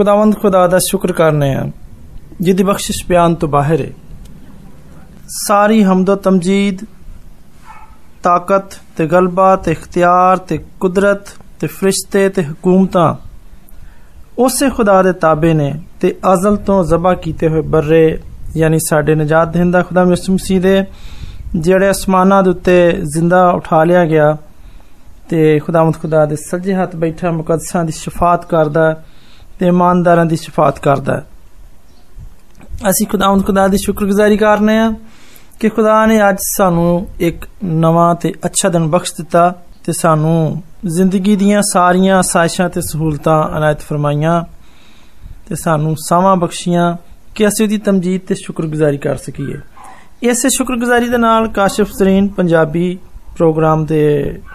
ਖੁਦਾਵੰਦ ਖੁਦਾ ਦਾ ਸ਼ੁਕਰ ਕਰਨੇ ਆ ਜਿਹਦੀ ਬਖਸ਼ਿਸ਼ ਬਿਆਨ ਤੋਂ ਬਾਹਰ ਹੈ ਸਾਰੀ ਹਮਦ ਤਮਜੀਦ ਤਾਕਤ ਤੇ ਗਲਬਾ ਤੇ ਇਖਤਿਆਰ ਤੇ ਕੁਦਰਤ ਤੇ ਫਰਿਸ਼ਤੇ ਤੇ ਹਕੂਮਤਾਂ ਉਸੇ ਖੁਦਾ ਦੇ ਤਾਬੇ ਨੇ ਤੇ ਅਜ਼ਲ ਤੋਂ ਜ਼ਬਾ ਕੀਤੇ ਹੋਏ ਬਰਰੇ ਯਾਨੀ ਸਾਡੇ ਨਜਾਤ ਦੇਹਿੰਦਾ ਖੁਦਾ ਯਿਸੂ ਮਸੀਹ ਦੇ ਜਿਹੜੇ ਅਸਮਾਨਾਂ ਦੇ ਉੱਤੇ ਜ਼ਿੰਦਾ ਉਠਾ ਲਿਆ ਗਿਆ ਤੇ ਖੁਦਾਵੰਦ ਖੁਦਾ ਦੇ ਸੱਜੇ ਹੱਥ ਬੈਠਾ ਮੁਕੱਦਸਾਂ ਦੀ ਸ਼ਫਾਅਤ ਕਰਦਾ ਤੇ ਇਮਾਨਦਾਰਾਂ ਦੀ ਸ਼ਫਾਅਤ ਕਰਦਾ ਅਸੀਂ ਖੁਦਾਵੰਦ ਖੁਦਾ ਦੀ ਸ਼ੁਕਰਗੁਜ਼ਾਰੀ ਕਰਨੇ ਆ ਕਿ ਖੁਦਾ ਨੇ ਅੱਜ ਸਾਨੂੰ ਇੱਕ ਨਵਾਂ ਤੇ ਅੱਛਾ ਦਿਨ ਬਖਸ਼ ਦਿੱਤਾ ਤੇ ਸਾਨੂੰ ਜ਼ਿੰਦਗੀ ਦੀਆਂ ਸਾਰੀਆਂ ਆਸਾਇਸ਼ਾਂ ਤੇ ਸਹੂਲਤਾਂ ਅਨਾਇਤ ਫਰਮਾਈਆਂ ਤੇ ਸਾਨੂੰ ਸਾਵਾਂ ਬਖਸ਼ੀਆਂ ਕਿ ਅਸੀਂ ਉਹਦੀ ਤਮਜੀਦ ਤੇ ਸ਼ੁਕਰਗੁਜ਼ਾਰੀ ਕਰ ਸਕੀਏ ਇਸੇ ਸ਼ੁਕਰਗੁਜ਼ਾਰੀ ਦੇ ਨਾਲ ਕਾਸ਼ਫ ਜ਼ਰੀਨ ਪੰਜਾਬੀ ਪ੍ਰੋਗਰਾਮ ਦੇ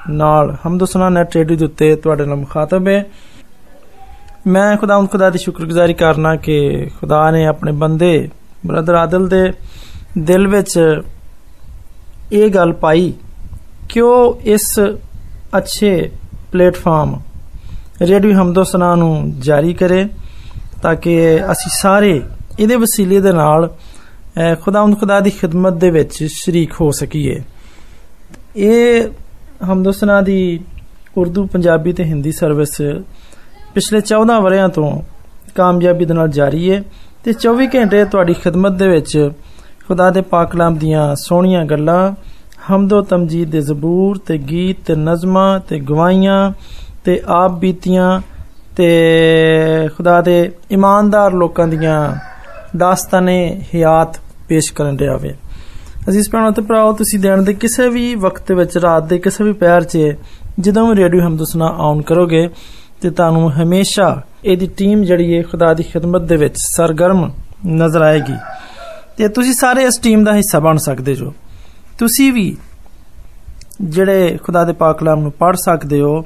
ਨਾਲ ਹਮਦੁਸਨਾ ਨੈਟ ਰੇਡੀਓ ਦੇ ਉੱਤੇ ਤੁਹਾਡੇ ਨਾਲ ਮੁਖਾਤਬ ਹੈ ਮੈਂ ਖੁਦਾਵੰਦ ਖੁਦਾ ਦੀ ਸ਼ੁਕਰਗੁਜ਼ਾਰੀ ਕਰਨਾ ਕਿ ਖੁਦਾ ਨੇ ਆਪਣੇ ਬੰਦੇ ਬ੍ਰਦਰ ਆਦਲ ਦੇ ਦਿਲ ਵਿੱਚ ਇਹ ਗੱਲ ਪਾਈ ਕਿ ਉਹ ਇਸ ਅੱਛੇ ਪਲੇਟਫਾਰਮ ਰੇਡੀਓ ਹਮਦੋਸਨਾ ਨੂੰ ਜਾਰੀ ਕਰੇ ਤਾਂ ਕਿ ਅਸੀਂ ਸਾਰੇ ਇਹਦੇ ਵਸੀਲੇ ਦੇ ਨਾਲ ਖੁਦਾਵੰਦ ਖੁਦਾ ਦੀ ਖਿਦਮਤ ਦੇ ਵਿੱਚ ਸ਼ਰੀਕ ਹੋ ਸਕੀਏ ਇਹ ਹਮਦੋਸਨਾ ਦੀ ਉਰਦੂ ਪੰਜਾਬੀ ਤੇ ਹਿੰਦੀ ਸਰਵਿਸ ਪਿਛਲੇ 14 ਵਰਿਆਂ ਤੋਂ ਕਾਮਯਾਬੀ ਦੇ ਨਾਲ ਜਾਰੀ ਹੈ ਤੇ 24 ਘੰਟੇ ਤੁਹਾਡੀ ਖਿਦਮਤ ਦੇ ਵਿੱਚ ਖੁਦਾ ਦੇ ਪਾਕ ਕਲਾਮ ਦੀਆਂ ਸੋਹਣੀਆਂ ਗੱਲਾਂ ਹਮਦੋ ਤਮਜੀਦ ਦੇ ਜ਼ਬੂਰ ਤੇ ਗੀਤ ਤੇ ਨਜ਼ਮਾਂ ਤੇ ਗਵਾਈਆਂ ਤੇ ਆਪ ਬੀਤੀਆਂ ਤੇ ਖੁਦਾ ਦੇ ਇਮਾਨਦਾਰ ਲੋਕਾਂ ਦੀਆਂ ਦਾਸਤਾਨੇ ਹਿਆਤ ਪੇਸ਼ ਕਰਨ ਰਿਹਾ ਵੇ ਅਜ਼ੀਜ਼ ਭੈਣੋ ਤੇ ਭਰਾਓ ਤੁਸੀਂ ਦਿਨ ਦੇ ਕਿਸੇ ਵੀ ਵਕਤ ਵਿੱਚ ਰਾਤ ਦੇ ਕਿਸੇ ਵੀ ਪੈਰ 'ਚ ਜਦੋਂ ਵੀ ਰੇਡੀਓ ਹਮਦ ਸੁਨਾ ਆਨ ਕਰੋਗੇ ਤੇ ਤੁਹਾਨੂੰ ਹਮੇਸ਼ਾ ਇਹਦੀ ਟੀਮ ਜਿਹੜੀ ਹੈ ਖੁਦਾ ਦੀ ਖਿਦਮਤ ਦੇ ਵਿੱਚ ਸਰਗਰਮ ਨਜ਼ਰ ਆਏਗੀ ਤੇ ਤੁਸੀਂ ਸਾਰੇ ਇਸ ਟੀਮ ਦਾ ਹਿੱਸਾ ਬਣ ਸਕਦੇ ਜੋ ਤੁਸੀਂ ਵੀ ਜਿਹੜੇ ਖੁਦਾ ਦੇ ਪਾਕ ਕਲਾਮ ਨੂੰ ਪੜ੍ਹ ਸਕਦੇ ਹੋ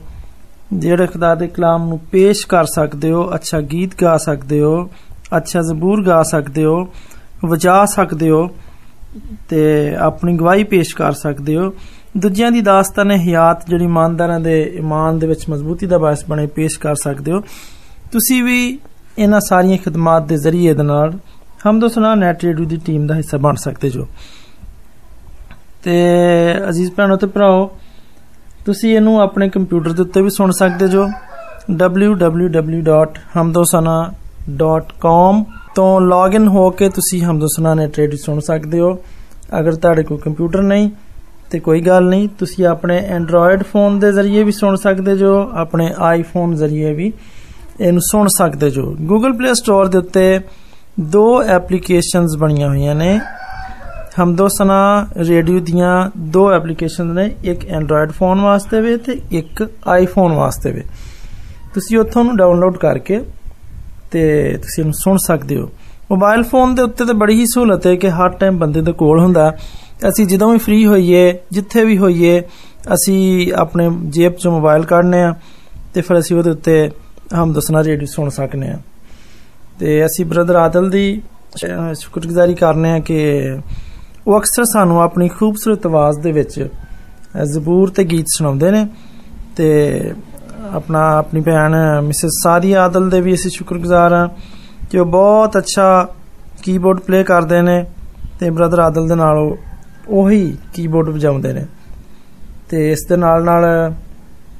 ਜਿਹੜੇ ਖੁਦਾ ਦੇ ਕਲਾਮ ਨੂੰ ਪੇਸ਼ ਕਰ ਸਕਦੇ ਹੋ ਅੱਛਾ ਗੀਤ ਗਾ ਸਕਦੇ ਹੋ ਅੱਛਾ ਜ਼ਬੂਰ ਗਾ ਸਕਦੇ ਹੋ ਵਜਾ ਸਕਦੇ ਹੋ ਤੇ ਆਪਣੀ ਗਵਾਹੀ ਪੇਸ਼ ਕਰ ਸਕਦੇ ਹੋ ਦੂਜਿਆਂ ਦੀ ਦਾਸਤਾਨ ਹਯਾਤ ਜਿਹੜੀ ਇਮਾਨਦਾਰਾਂ ਦੇ ਇਮਾਨ ਦੇ ਵਿੱਚ ਮਜ਼ਬੂਤੀ ਦਾ ਬਾਇਸ ਬਣੇ, ਪੇਸ਼ ਕਰ ਸਕਦੇ ਹੋ। ਤੁਸੀਂ ਵੀ ਇਹਨਾਂ ਸਾਰੀਆਂ ਖਿਦਮਤਾਂ ਦੇ ਜ਼ਰੀਏ ਦੇ ਨਾਲ ਹਮਦੋ ਸੁਨਾ ਨੈਟ ਰੇਡੀਓ ਦੀ ਟੀਮ ਦਾ ਹਿੱਸਾ ਬਣ ਸਕਦੇ ਜੋ। ਤੇ ਅਜ਼ੀਜ਼ ਭੈਣੋ ਤੇ ਭਰਾਓ, ਤੁਸੀਂ ਇਹਨੂੰ ਆਪਣੇ ਕੰਪਿਊਟਰ ਦੇ ਉੱਤੇ ਵੀ ਸੁਣ ਸਕਦੇ ਜੋ। www.hamdosana.com ਤੋਂ ਲੌਗਇਨ ਹੋ ਕੇ ਤੁਸੀਂ ਹਮਦੋਸਨਾ ਨੈਟ ਰੇਡੀਓ ਸੁਣ ਸਕਦੇ ਹੋ। ਅਗਰ ਤੁਹਾਡੇ ਕੋਲ ਕੰਪਿਊਟਰ ਨਹੀਂ ਤੇ ਕੋਈ ਗੱਲ ਨਹੀਂ, ਤੁਸੀਂ ਆਪਣੇ ਐਂਡਰੋਇਡ ਫੋਨ ਦੇ ਜ਼ਰੀਏ ਵੀ ਸੁਣ ਸਕਦੇ ਜੋ, ਆਪਣੇ ਆਈਫੋਨ ਜ਼ਰੀਏ ਵੀ ਇਹਨੂੰ ਸੁਣ ਸਕਦੇ ਜੋ। Google Play Store ਦੇ ਉੱਤੇ ਦੋ ਐਪਲੀਕੇਸ਼ਨਸ ਬਣੀਆਂ ਹੋਈਆਂ ਨੇ। ਹਮਦੋਸਨਾ ਰੇਡੀਓ ਦੀਆਂ ਦੋ ਐਪਲੀਕੇਸ਼ਨਸ ਨੇ, ਇੱਕ ਐਂਡਰੋਇਡ ਫੋਨ ਵਾਸਤੇ ਵੇ ਤੇ ਇੱਕ ਆਈਫੋਨ ਵਾਸਤੇ ਵੇ। ਤੁਸੀਂ ਉੱਥੋਂ ਨੂੰ ਡਾਊਨਲੋਡ ਕਰਕੇ ਤੇ ਤੁਸੀਂ ਇਹਨੂੰ ਸੁਣ ਸਕਦੇ ਹੋ। ਮੋਬਾਈਲ ਫੋਨ ਦੇ ਉੱਤੇ ਤੇ ਬੜੀ ਹੀ ਸਹੂਲਤ ਹੈ ਕਿ ਹਰ ਟਾਈਮ ਬੰਦੇ ਦੇ ਕੋਲ ਹੁੰਦਾ। ਅਸੀਂ ਜਦੋਂ ਵੀ ਫ੍ਰੀ ਹੋਈਏ ਜਿੱਥੇ ਵੀ ਹੋਈਏ ਅਸੀਂ ਆਪਣੇ ਜੇਬ ਚੋਂ ਮੋਬਾਈਲ ਕੱਢਨੇ ਆ ਤੇ ਫਿਰ ਅਸੀਂ ਉਹਦੇ ਉੱਤੇ ਹਮ ਦਸਨਾ ਰੇਡੀਓ ਸੁਣ ਸਕਨੇ ਆ ਤੇ ਅਸੀਂ ਬ੍ਰਦਰ ਆਦਲ ਦੀ ਸ਼ੁਕਰਗੁਜ਼ਾਰੀ ਕਰਨੇ ਆ ਕਿ ਉਹ ਅਕਸਰ ਸਾਨੂੰ ਆਪਣੀ ਖੂਬਸੂਰਤ ਆਵਾਜ਼ ਦੇ ਵਿੱਚ ਜ਼ਬੂਰ ਤੇ ਗੀਤ ਸੁਣਾਉਂਦੇ ਨੇ ਤੇ ਆਪਣਾ ਆਪਣੀ ਭੈਣ ਮਿਸਿਸ ਸਾਦੀ ਆਦਲ ਦੇ ਵੀ ਅਸੀਂ ਸ਼ੁਕਰਗੁਜ਼ਾਰ ਆ ਕਿ ਉਹ ਬਹੁਤ ਅੱਛਾ ਕੀਬੋਰਡ ਪਲੇ ਕਰਦੇ ਨੇ ਤੇ ਬ੍ਰਦਰ ਆਦਲ ਦੇ ਨਾਲ ਉਹੀ ਕੀਬੋਰਡ ਵਜਾਉਂਦੇ ਨੇ ਤੇ ਇਸ ਦੇ ਨਾਲ ਨਾਲ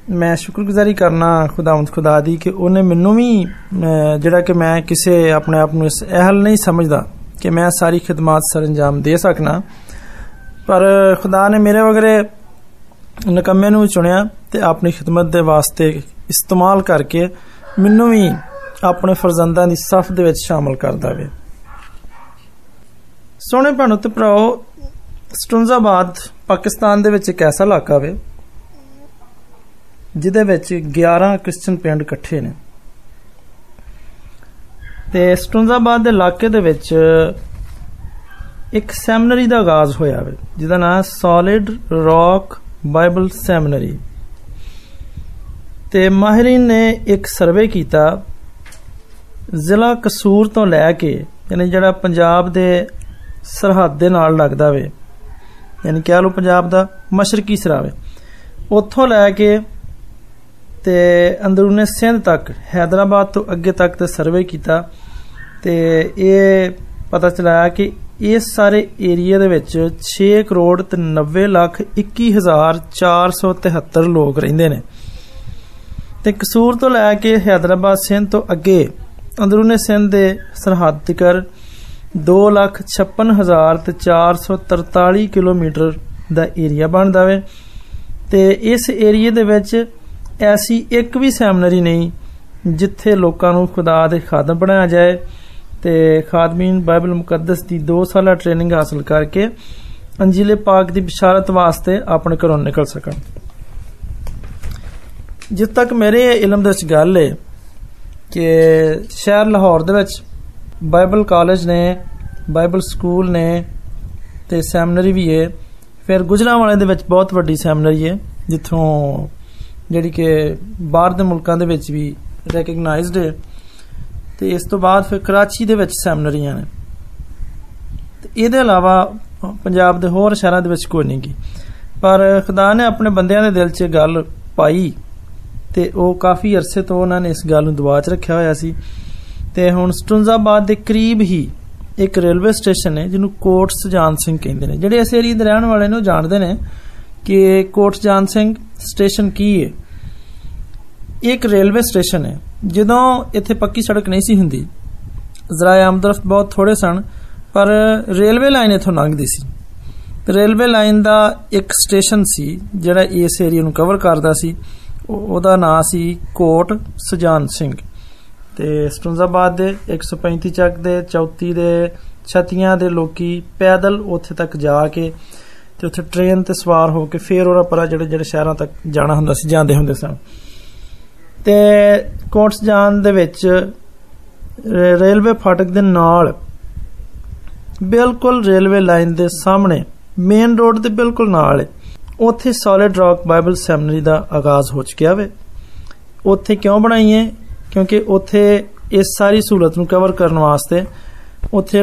ਮੈਂ ਸ਼ੁਕਰਗੁਜ਼ਾਰੀ ਕਰਨਾ ਖੁਦਾਵੰਦ ਖੁਦਾ ਦੀ ਕਿ ਉਹਨੇ ਮੈਨੂੰ ਵੀ ਜਿਹੜਾ ਕਿ ਮੈਂ ਕਿਸੇ ਆਪਣੇ ਆਪ ਨੂੰ ਇਸ ਅਹਲ ਨਹੀਂ ਸਮਝਦਾ ਕਿ ਮੈਂ ਸਾਰੀ ਖਿਦਮਤ ਸਰੰਜਾਮ ਦੇ ਸਕਣਾ ਪਰ ਖੁਦਾ ਨੇ ਮੇਰੇ ਵਗਰੇ ਨਕਮੇ ਨੂੰ ਚੁਣਿਆ ਤੇ ਆਪਣੀ ਖਿਦਮਤ ਦੇ ਵਾਸਤੇ ਇਸਤੇਮਾਲ ਕਰਕੇ ਮੈਨੂੰ ਵੀ ਆਪਣੇ ਫਰਜ਼ੰਦਾਂ ਦੀ ਸਫ ਦੇ ਵਿੱਚ ਸ਼ਾਮਲ ਕਰਦਾ ਵੇ ਸੋਹਣੇ ਭਣੋ ਤੇ ਭਰਾਓ ਸਟੁੰਜ਼ਾਬਾਦ ਪਾਕਿਸਤਾਨ ਦੇ ਵਿੱਚ ਇੱਕ ਐਸਾ ਇਲਾਕਾ ਵੇ ਜਿਹਦੇ ਵਿੱਚ 11 ਕ੍ਰਿਸਚੀਅਨ ਪਿੰਡ ਇਕੱਠੇ ਨੇ ਤੇ ਸਟੁੰਜ਼ਾਬਾਦ ਦੇ ਇਲਾਕੇ ਦੇ ਵਿੱਚ ਇੱਕ ਸੈਮਨਰੀ ਦਾ ਆਗਾਜ਼ ਹੋਇਆ ਵੇ ਜਿਹਦਾ ਨਾਮ ਸੋਲਿਡ ਰੌਕ ਬਾਈਬਲ ਸੈਮਨਰੀ ਤੇ ਮਾਹਿਰੀਨ ਨੇ ਇੱਕ ਸਰਵੇ ਕੀਤਾ ਜ਼ਿਲ੍ਹਾ ਕਸੂਰ ਤੋਂ ਲੈ ਕੇ ਯਾਨੀ ਜਿਹੜਾ ਪੰਜਾਬ ਦੇ ਸਰਹੱਦ ਦੇ ਨਾਲ ਲੱਗਦਾ ਵੇ ਯਾਨੀ ਕਹਿ ਲਓ ਪੰਜਾਬ ਦਾ ਮਸ਼ਰਕੀ ਸਰਾ ਹੈ ਉੱਥੋਂ ਲੈ ਕੇ ਤੇ ਅੰਦਰੂਨੇ ਸਿੰਧ ਤੱਕ ਹైదరాబాద్ ਤੋਂ ਅੱਗੇ ਤੱਕ ਤੇ ਸਰਵੇ ਕੀਤਾ ਤੇ ਇਹ ਪਤਾ ਚਲਾਇਆ ਕਿ ਇਸ ਸਾਰੇ ਏਰੀਆ ਦੇ ਵਿੱਚ 6 ਕਰੋੜ ਤੇ 90 ਲੱਖ 21473 ਲੋਕ ਰਹਿੰਦੇ ਨੇ ਤੇ ਕਸੂਰ ਤੋਂ ਲੈ ਕੇ ਹైదరాబాద్ ਸਿੰਧ ਤੋਂ ਅੱਗੇ ਅੰਦਰੂਨੇ ਸਿੰਧ ਦੇ ਸਰਹੱਦ ਤੱਕ 256000 ਤੇ 443 ਕਿਲੋਮੀਟਰ ਦਾ ਏਰੀਆ ਬਣਦਾ ਵੇ ਤੇ ਇਸ ਏਰੀਆ ਦੇ ਵਿੱਚ ਐਸੀ ਇੱਕ ਵੀ ਸੈਮਨਰੀ ਨਹੀਂ ਜਿੱਥੇ ਲੋਕਾਂ ਨੂੰ ਖੁਦਾ ਦੇ ਖਾਦਮ ਬਣਾਇਆ ਜਾਏ ਤੇ ਖਾਦਮੀਨ ਬਾਈਬਲ ਮੁਕੱਦਸ ਦੀ 2 ਸਾਲਾ ਟ੍ਰੇਨਿੰਗ ਹਾਸਲ ਕਰਕੇ ਅੰਜੀਲੇ ਪਾਕ ਦੀ ਬਿਸ਼ਾਰਤ ਵਾਸਤੇ ਆਪਣੇ ਘਰੋਂ ਨਿਕਲ ਸਕਣ ਜਿਸ ਤੱਕ ਮੇਰੇ ਇਲਮ ਦੇ ਵਿੱਚ ਗੱਲ ਹੈ ਕਿ ਸ਼ਹਿਰ ਲਾਹੌਰ ਦੇ ਵਿੱਚ ਬਾਈਬਲ ਕਾਲਜ ਨੇ ਬਾਈਬਲ ਸਕੂਲ ਨੇ ਤੇ ਸੈਮਨਰੀ ਵੀ ਹੈ ਫਿਰ ਗੁਜਰਾਂਵਾਲੇ ਦੇ ਵਿੱਚ ਬਹੁਤ ਵੱਡੀ ਸੈਮਨਰੀ ਹੈ ਜਿੱਥੋਂ ਜਿਹੜੀ ਕਿ ਬਾਹਰ ਦੇ ਮੁਲਕਾਂ ਦੇ ਵਿੱਚ ਵੀ ਰੈਕਗਨਾਈਜ਼ਡ ਹੈ ਤੇ ਇਸ ਤੋਂ ਬਾਅਦ ਫਿਰ ਕਰਾਚੀ ਦੇ ਵਿੱਚ ਸੈਮਨਰੀਆਂ ਨੇ ਤੇ ਇਹਦੇ ਇਲਾਵਾ ਪੰਜਾਬ ਦੇ ਹੋਰ ਸ਼ਹਿਰਾਂ ਦੇ ਵਿੱਚ ਕੋਈ ਨਹੀਂ ਗੀ ਪਰ ਖੁਦਾ ਨੇ ਆਪਣੇ ਬੰਦਿਆਂ ਦੇ ਦਿਲ 'ਚ ਗੱਲ ਪਾਈ ਤੇ ਉਹ ਕਾਫੀ ਅਰਸੇ ਤੋਂ ਉਹਨਾਂ ਨੇ ਇਸ ਗੱਲ ਨੂੰ ਦਬਾਅ 'ਚ ਰੱਖਿਆ ਹੋਇਆ ਸੀ ਤੇ ਹੁਣ ਸਟੁੰਜ਼ਾਬਾਦ ਦੇ ਕਰੀਬ ਹੀ ਇੱਕ ਰੇਲਵੇ ਸਟੇਸ਼ਨ ਹੈ ਜਿਹਨੂੰ ਕੋਟ ਸਜਾਨ ਸਿੰਘ ਕਹਿੰਦੇ ਨੇ। ਜਿਹੜੇ ਇਸ ਏਰੀਆ ਦੇ ਰਹਿਣ ਵਾਲੇ ਨੇ, ਉਹ ਜਾਣਦੇ ਨੇ ਕਿ ਕੋਟ ਸਜਾਨ ਸਿੰਘ ਸਟੇਸ਼ਨ ਕੀ ਹੈ ਇੱਕ ਰੇਲਵੇ ਸਟੇਸ਼ਨ ਹੈ। ਜਦੋਂ ਇੱਥੇ ਪੱਕੀ ਸੜਕ ਨਹੀਂ ਸੀ ਹੁੰਦੀ, ਜ਼ਰਾਏ ਆਮਦਰਫਤ ਬਹੁਤ ਥੋੜੇ ਸਨ, ਪਰ ਰੇਲਵੇ ਲਾਈਨ ਇਥੋਂ ਲੰਘਦੀ ਸੀ। ਰੇਲਵੇ ਲਾਈਨ ਦਾ ਇੱਕ ਸਟੇਸ਼ਨ ਸੀ, ਜਿਹੜਾ ਇਸ ਏਰੀਆ ਨੂੰ ਕਵਰ ਕਰਦਾ ਸੀ। ਉਹਦਾ ਨਾਂ ਸੀ ਕੋਟ ਸੁਜਾਨ ਸਿੰਘ। ਤੇ ਸਟੁੰਜ਼ਾਬਾਦ ਦੇ 135 ਚੱਕ ਦੇ 34 ਦੇ, ਛਤੀਆਂ ਦੇ ਲੋਕੀ ਪੈਦਲ ਉੱਥੇ ਤੱਕ ਜਾ ਕੇ ਤੇ ਉੱਥੇ ਟ੍ਰੇਨ ਤੇ ਸਵਾਰ ਹੋ ਕੇ ਫੇਰ ਉਹਰਾ ਪਰਾ ਜਿਹੜੇ ਜਿਹੜੇ ਸ਼ਹਿਰਾਂ ਤੱਕ ਜਾਣਾ ਹੁੰਦਾ ਸੀ, ਜਾਂਦੇ ਹੁੰਦੇ ਸਨ। ਤੇ ਕੋਟਸ ਜਾਨ ਦੇ ਵਿੱਚ ਰੇਲਵੇ ਫਾਟਕ ਦੇ ਨਾਲ ਬਿਲਕੁਲ ਰੇਲਵੇ ਲਾਈਨ ਦੇ ਸਾਹਮਣੇ ਮੇਨ ਰੋਡ ਦੇ ਬਿਲਕੁਲ ਨਾਲ ਉੱਥੇ ਸੋਲਿਡ ਰੌਕ ਬਾਈਬਲ ਸੈਮਨਰੀ ਦਾ ਆਗਾਜ਼ ਹੋ ਚੁੱਕਿਆ ਵੇ। ਉੱਥੇ ਕਿਉਂ ਬਣਾਈ ਹੈ ਕਿਉਂਕਿ ਉੱਥੇ ਇਸ ਸਾਰੀ ਸਹੂਲਤ ਨੂੰ ਕਵਰ ਕਰਨ ਵਾਸਤੇ ਉੱਥੇ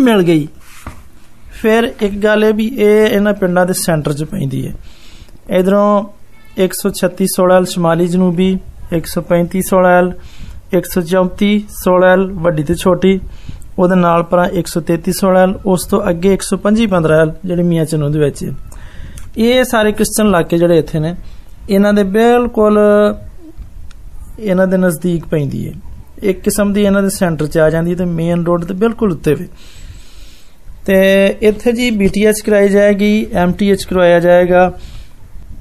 ਮਿਲ ਗਈ। ਫਿਰ ਇੱਕ ਗੱਲ ਇਹ ਵੀ, ਇਹ ਇਹਨਾਂ ਪਿੰਡਾਂ ਦੇ ਸੈਂਟਰ 'ਚ ਪੈਂਦੀ ਹੈ। ਇਧਰੋਂ 136 16 ਸ਼ਮਾਲੀ ਜਨੂਬੀ 135 16 134 16 ਵੱਡੀ ਤੇ ਛੋਟੀ, ਉਹਦੇ ਨਾਲ ਪਰਾਂ 133 16 ਉਸ ਤੋਂ ਅੱਗੇ 125 15 ਜਿਹੜੀ ਮੀਆਂ ਚਨੂ ਦੇ ਵਿੱਚ ਇਹ ਸਾਰੇ ਕ੍ਰਿਸਚਨ ਇਲਾਕੇ ਜਿਹੜੇ ਇੱਥੇ ਨੇ, ਇਹਨਾਂ ਦੇ ਬਿਲਕੁਲ ਇਹਨਾਂ ਦੇ ਨਜ਼ਦੀਕ ਪੈਂਦੀ ਹੈ। ਇੱਕ ਕਿਸਮ ਦੀ ਇਹਨਾਂ ਦੇ ਸੈਂਟਰ 'ਚ ਆ ਜਾਂਦੀ ਹੈ ਤੇ ਮੇਨ ਰੋਡ ਤੇ ਬਿਲਕੁਲ ਉੱਤੇ ਵੇ। ਤੇ ਇੱਥੇ ਜੀ ਬੀਟੀਐਚ ਕਰਾਈ ਜਾਏਗੀ ਐਮਟੀਐਚ ਕਰਵਾਇਆ ਜਾਏਗਾ।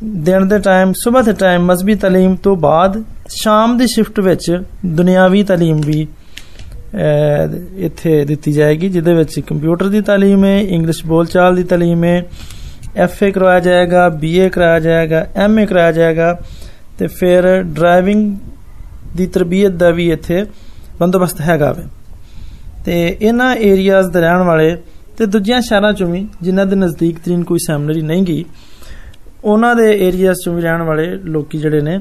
ਦਿਨ ਦੇ ਟਾਈਮ ਸਵੇਰ ਦੇ ਟਾਈਮ ਮਜ਼ਬੀ ਤਾਲੀਮ ਤੋਂ ਬਾਅਦ ਸ਼ਾਮ ਦੀ ਸ਼ਿਫਟ ਵਿੱਚ ਦੁਨਿਆਵੀ ਤਾਲੀਮ ਵੀ ਇੱਥੇ ਦਿੱਤੀ ਜਾਏਗੀ, ਜਿਹਦੇ ਵਿੱਚ ਕੰਪਿਊਟਰ ਦੀ ਤਾਲੀਮ ਹੈ ਇੰਗਲਿਸ਼ ਬੋਲਚਾਲ ਦੀ ਤਾਲੀਮ ਹੈ। ਐਫਏ ਕਰਵਾਇਆ ਜਾਏਗਾ ਬੀਏ ਕਰਾਇਆ ਜਾਏਗਾ ਐਮਏ ਕਰਾਇਆ ਜਾਏਗਾ ਤੇ ਫਿਰ ਡਰਾਈਵਿੰਗ ਦੀ ਤਰਬੀਅਤ ਦਾ ਵੀ ਇੱਥੇ ਬੰਦੋਬਸਤ ਹੈਗਾ ਵੇ। ਤੇ ਇਹਨਾਂ ਏਰੀਆਜ਼ ਦੇ ਰਹਿਣ ਵਾਲੇ ਤੇ ਦੂਜਿਆਂ ਸ਼ਹਿਰਾਂ ਚੋਂ ਵੀ ਜਿਨ੍ਹਾਂ ਦੇ ਨਜ਼ਦੀਕ ਤਰੀਨ ਕੋਈ ਸੈਮਨਰੀ ਨਹੀਂ ਗਈ, ਉਹਨਾਂ ਦੇ ਏਰੀਆਜ਼ ਚੋਂ ਵੀ ਰਹਿਣ ਵਾਲੇ ਲੋਕੀ ਜਿਹੜੇ ਨੇ,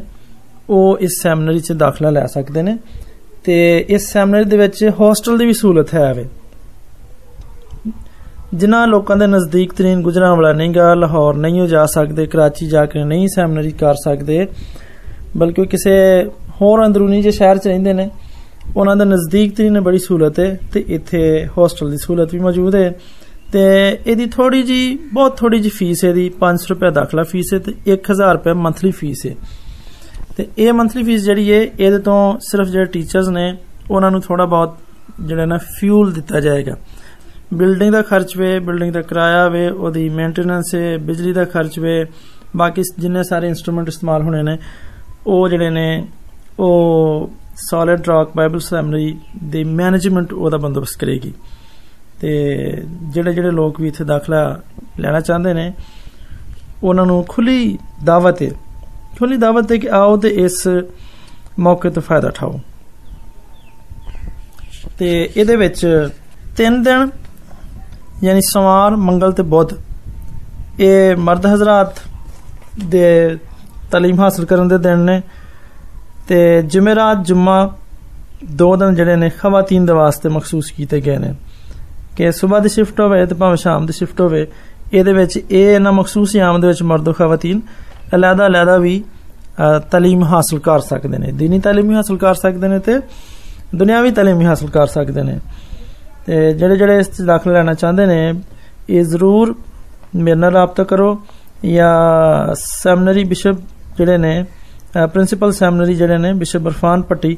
ਉਹ ਇਸ ਸੈਮਨਰੀ 'ਚ ਦਾਖਲਾ ਲੈ ਸਕਦੇ ਨੇ ਤੇ ਇਸ ਸੈਮਨਰੀ ਦੇ ਵਿੱਚ ਹੋਸਟਲ ਦੀ ਵੀ ਸਹੂਲਤ ਹੈ ਆਵੇ ਜਿਨ੍ਹਾਂ ਲੋਕਾਂ ਦੇ ਨਜ਼ਦੀਕ ਤਰੀਨ ਗੁਜਰਾਂ ਵਾਲਾ ਨਹੀਂਗਾ ਲਾਹੌਰ ਨਹੀਂ ਹੋ ਜਾ ਸਕਦੇ, ਕਰਾਚੀ ਜਾ ਕੇ ਨਹੀਂ ਸੈਮਨਰੀ ਕਰ ਸਕਦੇ, ਬਲਕਿ ਕਿਸੇ ਹੋਰ ਅੰਦਰੂਨੀ ਜੇ ਸ਼ਹਿਰ 'ਚ ਰਹਿੰਦੇ ਨੇ ਉਹਨਾਂ ਦੇ ਨਜ਼ਦੀਕ ਤਰੀਨ ਬੜੀ ਸਹੂਲਤ ਹੈ ਤੇ ਇੱਥੇ ਹੋਸਟਲ ਦੀ ਸਹੂਲਤ ਵੀ ਮੌਜੂਦ ਹੈ ਤੇ ਇਹਦੀ ਥੋੜੀ ਜੀ ਬਹੁਤ ਥੋੜੀ ਜੀ ਫੀਸ ਹੈ ਦੀ 500 ਰੁਪਏ ਦਾਖਲਾ ਫੀਸ ਹੈ ਤੇ 1000 ਰੁਪਏ ਮੰਥਲੀ ਫੀਸ ਹੈ ਤੇ ਇਹ ਮੰਥਲੀ ਫੀਸ ਜਿਹੜੀ ਹੈ ਇਹਦੇ ਤੋਂ ਸਿਰਫ ਜਿਹੜੇ ਟੀਚਰਸ ਨੇ ਉਹਨਾਂ ਨੂੰ ਥੋੜਾ ਬਹੁਤ ਜਿਹੜਾ ਨਾ ਫਿਊਲ ਦਿੱਤਾ ਜਾਏਗਾ ਬਿਲਡਿੰਗ ਦਾ ਖਰਚ ਵੇ ਬਿਲਡਿੰਗ ਦਾ ਕਿਰਾਇਆ ਵੇ ਉਹਦੀ ਮੇਨਟੇਨੈਂਸ ਹੈ ਬਿਜਲੀ ਦਾ ਖਰਚ ਵੇ ਬਾਕੀ ਜਿੰਨੇ ਸਾਰੇ ਇਨਸਟਰੂਮੈਂਟ ਇਸਤੇਮਾਲ ਹੋਣੇ ਨੇ ਉਹ ਜਿਹੜੇ ਨੇ ਉਹ ਸੋਲਿਡ ਰੌਕ ਬਾਈਬਲ ਸੈਮਨਰੀ ਦੇ ਮੈਨੇਜਮੈਂਟ ਉਹਦਾ ਬੰਦੋਬਸਤ ਕਰੇਗੀ। ਤੇ ਜਿਹੜੇ ਜਿਹੜੇ ਲੋਕ ਵੀ ਇੱਥੇ ਦਾਖਲਾ ਲੈਣਾ ਚਾਹੁੰਦੇ ਨੇ, ਉਹਨਾਂ ਨੂੰ ਖੁੱਲੀ ਦਾਵਤ ਹੈ ਖੁੱਲੀ ਦਾਵਤ ਹੈ ਕਿ ਆਓ ਤੇ ਇਸ ਮੌਕੇ ਤੋਂ ਫਾਇਦਾ ਉਠਾਓ। ਤੇ ਇਹਦੇ ਵਿੱਚ ਤਿੰਨ ਦਿਨ, ਯਾਨੀ ਸੋਮਵਾਰ, ਮੰਗਲ ਤੇ ਬੁੱਧ, ਇਹ ਮਰਦ ਹਜ਼ਰਤ ਦੇ ਤਾਲੀਮ ਹਾਸਲ ਕਰਨ ਦੇ ਦਿਨ ਨੇ। ते जुमेरात जुम्मा दो दिन जेह्ड़े ने खवातीन वास्ते मखसूस कीते गए हैं कि सुबह दी शिफ्ट हो भावें शाम की शिफ्ट होवे, एह्दे मखसूस याम दे बिच मर्द खवातीन अलहदा अलहदा बी तालीम हासल कर सकते हैं दीनी तलीम बी हासिल कर सकते हैं तो दुनियावी तलीम बी हासिल कर सकते हैं तो जेह्ड़े जेह्ड़े इस च दाखला चाहते हैं ने ज़रूर मेरे नाल करो, या सैमनरी बिशप जड़े ने ਪ੍ਰਿੰਸੀਪਲ ਸੈਮਨਰੀ ਜਿਹੜੇ ਨੇ ਬਿਸ਼ਪ ਬਰਫਾਨ ਪੱਟੀ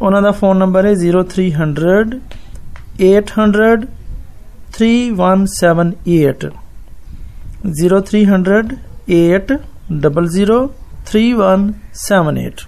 ਉਹਨਾਂ ਦਾ ਫੋਨ ਨੰਬਰ ਹੈ 0300 800 3178 0300 800 3178